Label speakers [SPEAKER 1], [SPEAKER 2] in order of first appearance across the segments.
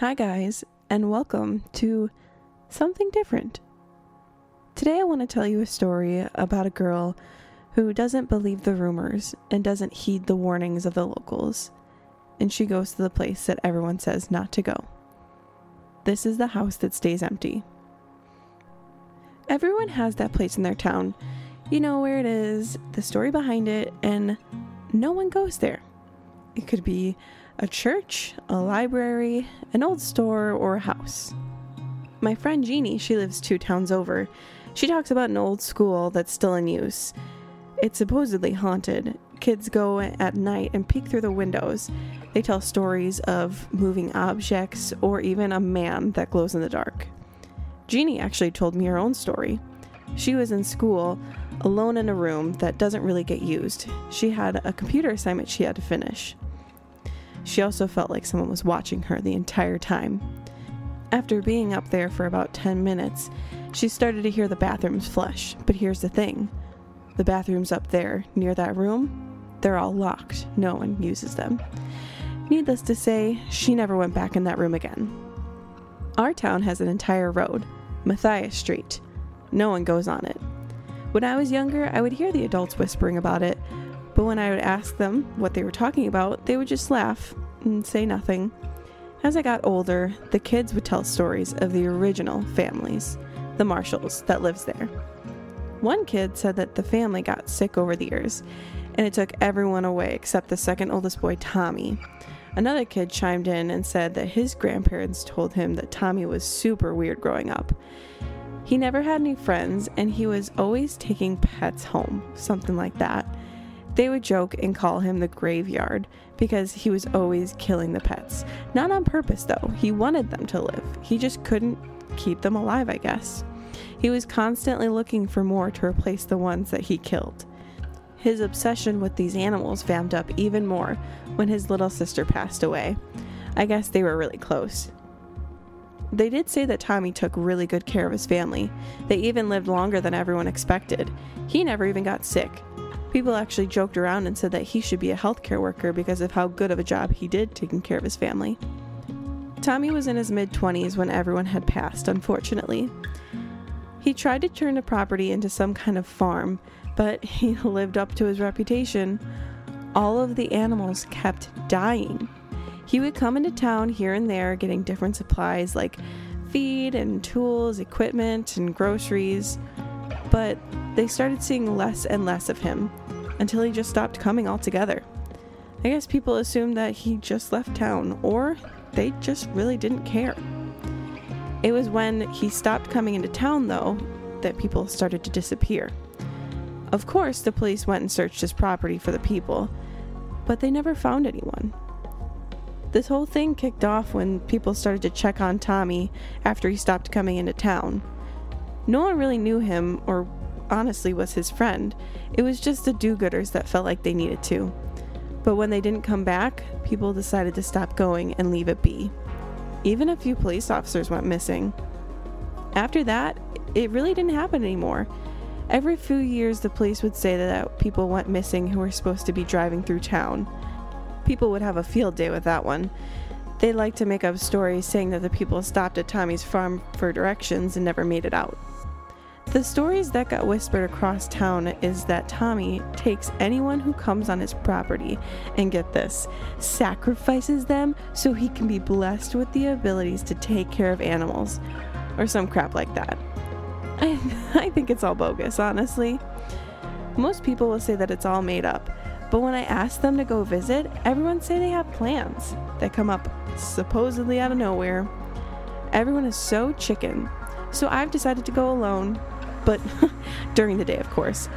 [SPEAKER 1] Hi, guys, and welcome to Something Different. Today, I want to tell you a story about a girl who doesn't believe the rumors and doesn't heed the warnings of the locals, and she goes to the place that everyone says not to go. This is the house that stays empty. Everyone has that place in their town. You know where it is, the story behind it, and no one goes there. It could be a church, a library, an old store, or a house. My friend Jeannie, she lives two towns over. She talks about an old school that's still in use. It's supposedly haunted. Kids go at night and peek through the windows. They tell stories of moving objects or even a man that glows in the dark. Jeannie actually told me her own story. She was in school, alone in a room that doesn't really get used. She had a computer assignment she had to finish. She also felt like someone was watching her the entire time. After being up there for about 10 minutes, she started to hear the bathrooms flush. But here's the thing the bathrooms up there, near that room, they're all locked. No one uses them. Needless to say, she never went back in that room again. Our town has an entire road, Matthias Street. No one goes on it. When I was younger, I would hear the adults whispering about it, but when I would ask them what they were talking about, they would just laugh and say nothing. As I got older, the kids would tell stories of the original families, the Marshalls, that lives there. One kid said that the family got sick over the years, and it took everyone away except the second oldest boy, Tommy. Another kid chimed in and said that his grandparents told him that Tommy was super weird growing up. He never had any friends, and he was always taking pets home, something like that. They would joke and call him the graveyard because he was always killing the pets. Not on purpose, though. He wanted them to live. He just couldn't keep them alive, I guess. He was constantly looking for more to replace the ones that he killed. His obsession with these animals vamped up even more when his little sister passed away. I guess they were really close. They did say that Tommy took really good care of his family. They even lived longer than everyone expected. He never even got sick. People actually joked around and said that he should be a healthcare worker because of how good of a job he did taking care of his family. Tommy was in his mid 20s when everyone had passed, unfortunately. He tried to turn the property into some kind of farm, but he lived up to his reputation. All of the animals kept dying. He would come into town here and there getting different supplies like feed and tools, equipment, and groceries, but they started seeing less and less of him until he just stopped coming altogether. I guess people assumed that he just left town, or they just really didn't care. It was when he stopped coming into town, though, that people started to disappear. Of course, the police went and searched his property for the people, but they never found anyone. This whole thing kicked off when people started to check on Tommy after he stopped coming into town. No one really knew him or honestly was his friend. It was just the do gooders that felt like they needed to. But when they didn't come back, people decided to stop going and leave it be. Even a few police officers went missing. After that, it really didn't happen anymore. Every few years, the police would say that people went missing who were supposed to be driving through town. People would have a field day with that one. They liked to make up stories saying that the people stopped at Tommy's farm for directions and never made it out. The stories that got whispered across town is that Tommy takes anyone who comes on his property and get this, sacrifices them so he can be blessed with the abilities to take care of animals, or some crap like that. I, I think it's all bogus, honestly. Most people will say that it's all made up, but when I ask them to go visit, everyone say they have plans that come up supposedly out of nowhere. Everyone is so chicken. So I've decided to go alone but during the day, of course.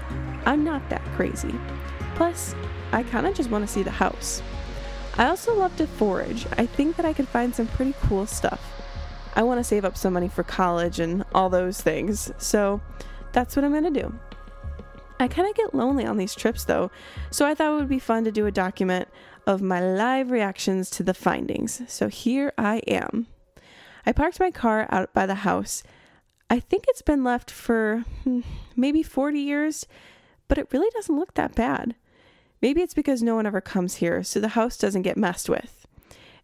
[SPEAKER 1] I'm not that crazy. Plus, I kind of just want to see the house. I also love to forage. I think that I could find some pretty cool stuff. I want to save up some money for college and all those things, so that's what I'm going to do. I kind of get lonely on these trips though, so I thought it would be fun to do a document of my live reactions to the findings. So here I am. I parked my car out by the house I think it's been left for hmm, maybe 40 years, but it really doesn't look that bad. Maybe it's because no one ever comes here, so the house doesn't get messed with.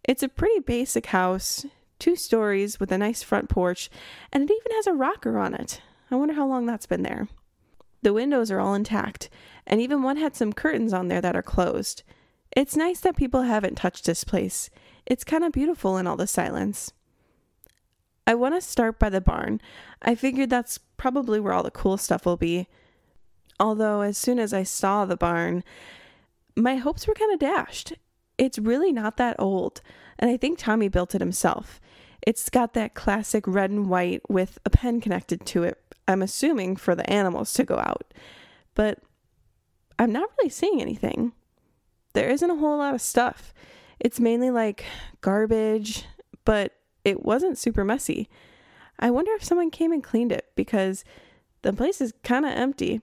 [SPEAKER 1] It's a pretty basic house two stories with a nice front porch, and it even has a rocker on it. I wonder how long that's been there. The windows are all intact, and even one had some curtains on there that are closed. It's nice that people haven't touched this place. It's kind of beautiful in all the silence. I want to start by the barn. I figured that's probably where all the cool stuff will be. Although, as soon as I saw the barn, my hopes were kind of dashed. It's really not that old, and I think Tommy built it himself. It's got that classic red and white with a pen connected to it, I'm assuming for the animals to go out. But I'm not really seeing anything. There isn't a whole lot of stuff. It's mainly like garbage, but it wasn't super messy. I wonder if someone came and cleaned it because the place is kind of empty.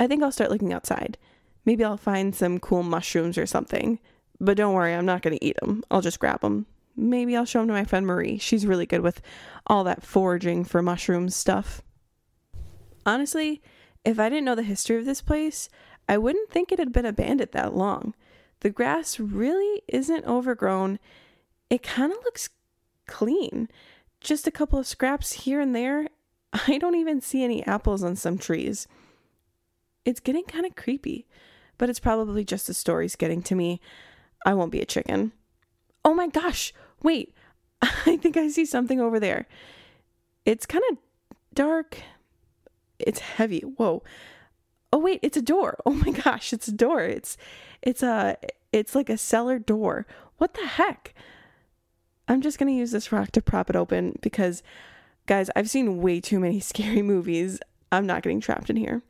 [SPEAKER 1] I think I'll start looking outside. Maybe I'll find some cool mushrooms or something. But don't worry, I'm not going to eat them. I'll just grab them. Maybe I'll show them to my friend Marie. She's really good with all that foraging for mushrooms stuff. Honestly, if I didn't know the history of this place, I wouldn't think it had been abandoned that long. The grass really isn't overgrown. It kind of looks clean. Just a couple of scraps here and there. I don't even see any apples on some trees. It's getting kind of creepy, but it's probably just the stories getting to me. I won't be a chicken. Oh my gosh, wait. I think I see something over there. It's kind of dark. It's heavy. Whoa. Oh wait, it's a door. Oh my gosh, it's a door. It's it's a it's like a cellar door. What the heck? I'm just going to use this rock to prop it open because guys, I've seen way too many scary movies. I'm not getting trapped in here.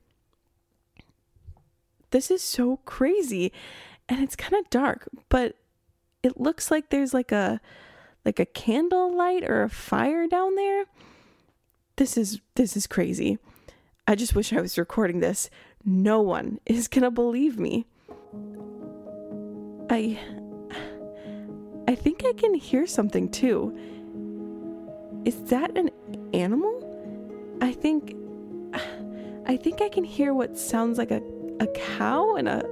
[SPEAKER 1] This is so crazy and it's kind of dark, but it looks like there's like a like a candle light or a fire down there. This is this is crazy. I just wish I was recording this. No one is going to believe me. I I think I can hear something too. Is that an animal? I think I think I can hear what sounds like a a cow and a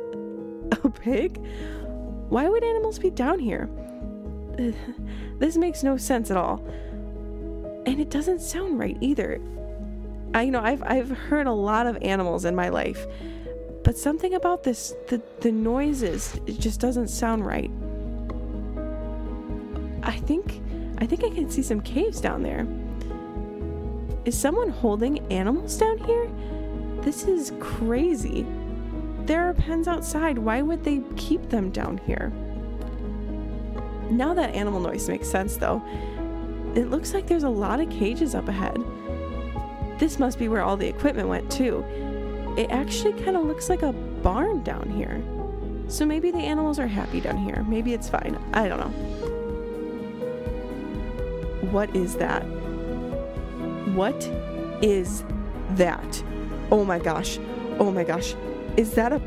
[SPEAKER 1] a pig. Why would animals be down here? This makes no sense at all. And it doesn't sound right either. I you know I've I've heard a lot of animals in my life, but something about this the the noises it just doesn't sound right. I think I think I can see some caves down there. Is someone holding animals down here? This is crazy. There are pens outside. Why would they keep them down here? Now that animal noise makes sense though. It looks like there's a lot of cages up ahead. This must be where all the equipment went too. It actually kind of looks like a barn down here. So maybe the animals are happy down here. Maybe it's fine. I don't know. What is that? What is that? Oh my gosh. Oh my gosh. Is that a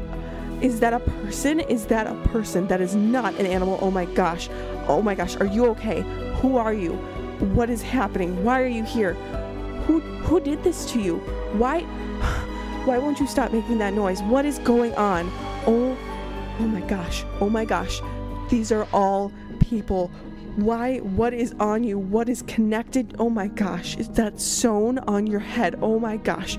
[SPEAKER 1] is that a person? Is that a person? That is not an animal. Oh my gosh. Oh my gosh. Are you okay? Who are you? What is happening? Why are you here? Who who did this to you? Why why won't you stop making that noise? What is going on? Oh oh my gosh. Oh my gosh. These are all people. Why what is on you? What is connected? Oh my gosh. Is that sewn on your head? Oh my gosh.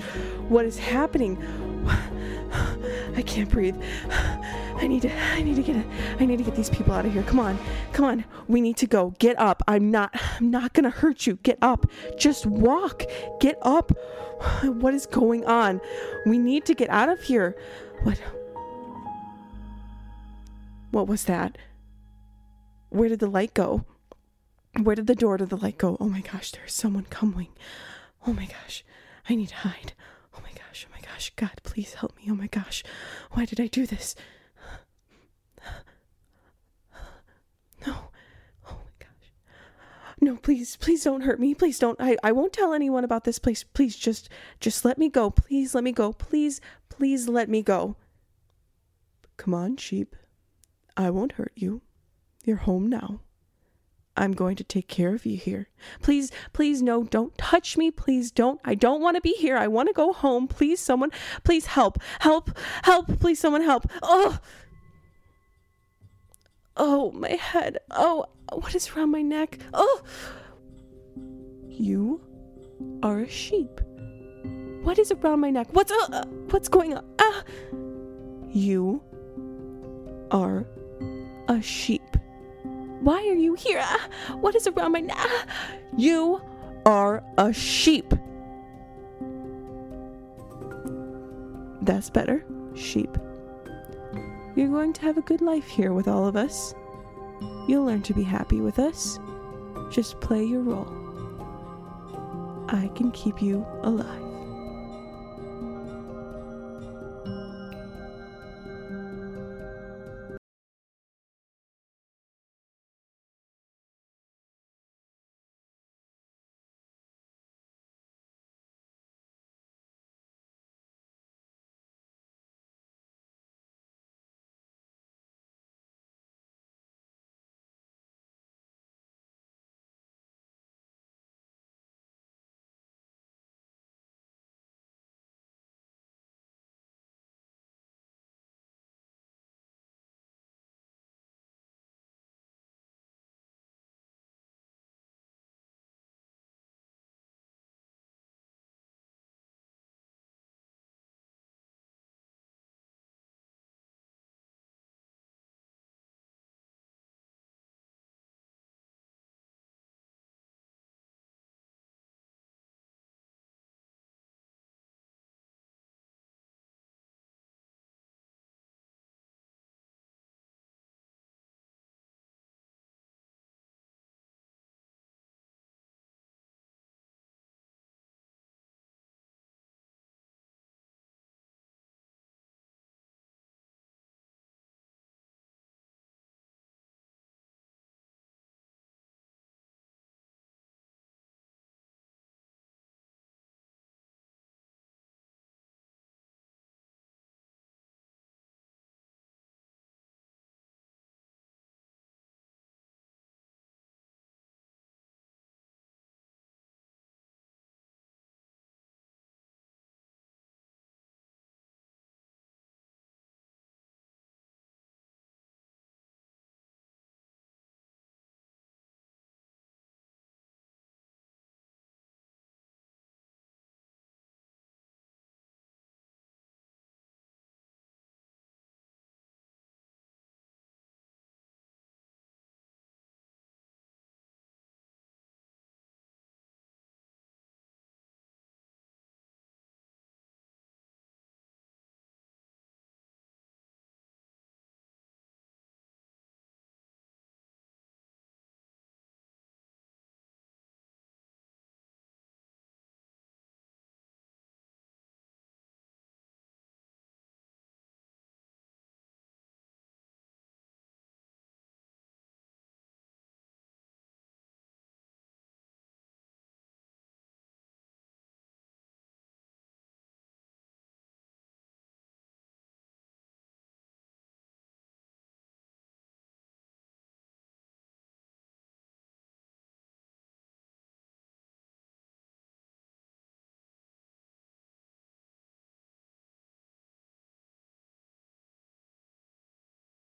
[SPEAKER 1] What is happening? I can't breathe. I need to I need to get I need to get these people out of here. Come on. Come on. We need to go. Get up. I'm not I'm not going to hurt you. Get up. Just walk. Get up. What is going on? We need to get out of here. What What was that? Where did the light go? Where did the door to the light go? Oh my gosh, there's someone coming. Oh my gosh. I need to hide. Oh my gosh. Oh my gosh. God, please help me. Oh my gosh. Why did I do this? No. Oh my gosh. No, please, please don't hurt me. Please don't. I, I won't tell anyone about this place. Please just just let me go. Please let me go. Please, please let me go. Come on, sheep. I won't hurt you. You're home now. I'm going to take care of you here. Please, please, no, don't touch me. Please don't. I don't want to be here. I want to go home. Please, someone, please help, help, help. Please, someone help. Oh, Oh, my head. Oh, what is around my neck? Oh! You are a sheep. What is around my neck? What's uh, what's going on? Ah! You are a sheep. Why are you here? What is around my neck? You are a sheep. That's better. Sheep. You're going to have a good life here with all of us. You'll learn to be happy with us. Just play your role. I can keep you alive.